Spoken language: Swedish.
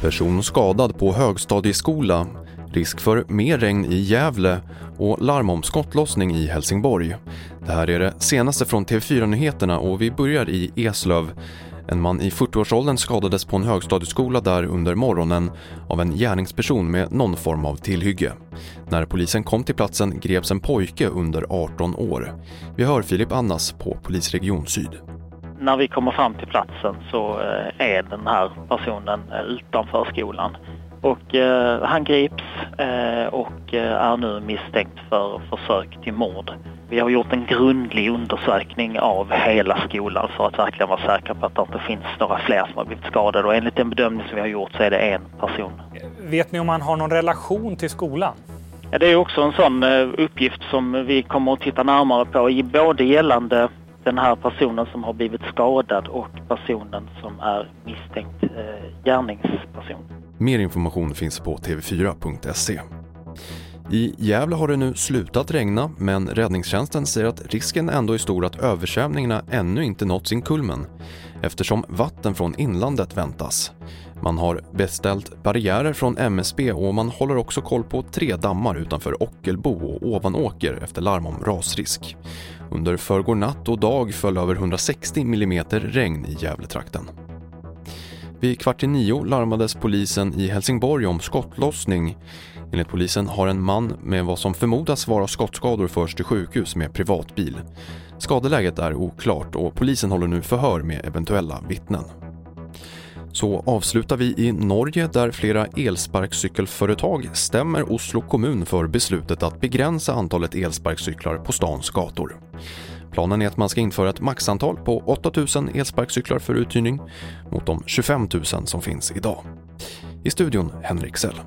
Person skadad på högstadieskola, risk för mer regn i Gävle och larm om skottlossning i Helsingborg. Det här är det senaste från TV4-nyheterna och vi börjar i Eslöv. En man i 40-årsåldern skadades på en högstadieskola där under morgonen av en gärningsperson med någon form av tillhygge. När polisen kom till platsen greps en pojke under 18 år. Vi hör Filip Annas på Polisregion Syd. När vi kommer fram till platsen så eh, är den här personen eh, utanför skolan. Och eh, han grips och eh, är nu misstänkt för försök till mord. Vi har gjort en grundlig undersökning av hela skolan för att verkligen vara säkra på att det inte finns några fler som har blivit skadade och enligt den bedömning som vi har gjort så är det en person. Vet ni om han har någon relation till skolan? Ja, det är också en sån uppgift som vi kommer att titta närmare på i både gällande den här personen som har blivit skadad och personen som är misstänkt eh, gärningsperson. Mer information finns på tv4.se. I Gävle har det nu slutat regna men räddningstjänsten säger att risken ändå är stor att översvämningarna ännu inte nått sin kulmen eftersom vatten från inlandet väntas. Man har beställt barriärer från MSB och man håller också koll på tre dammar utanför Ockelbo och Ovanåker efter larm om rasrisk. Under förrgår natt och dag föll över 160 mm regn i Gävletrakten. Vid kvart i nio larmades polisen i Helsingborg om skottlossning. Enligt polisen har en man med vad som förmodas vara skottskador förts till sjukhus med privatbil. Skadeläget är oklart och polisen håller nu förhör med eventuella vittnen. Så avslutar vi i Norge där flera elsparkcykelföretag stämmer Oslo kommun för beslutet att begränsa antalet elsparkcyklar på stans gator. Planen är att man ska införa ett maxantal på 8000 elsparkcyklar för uthyrning mot de 25 000 som finns idag. I studion Henrik Sell.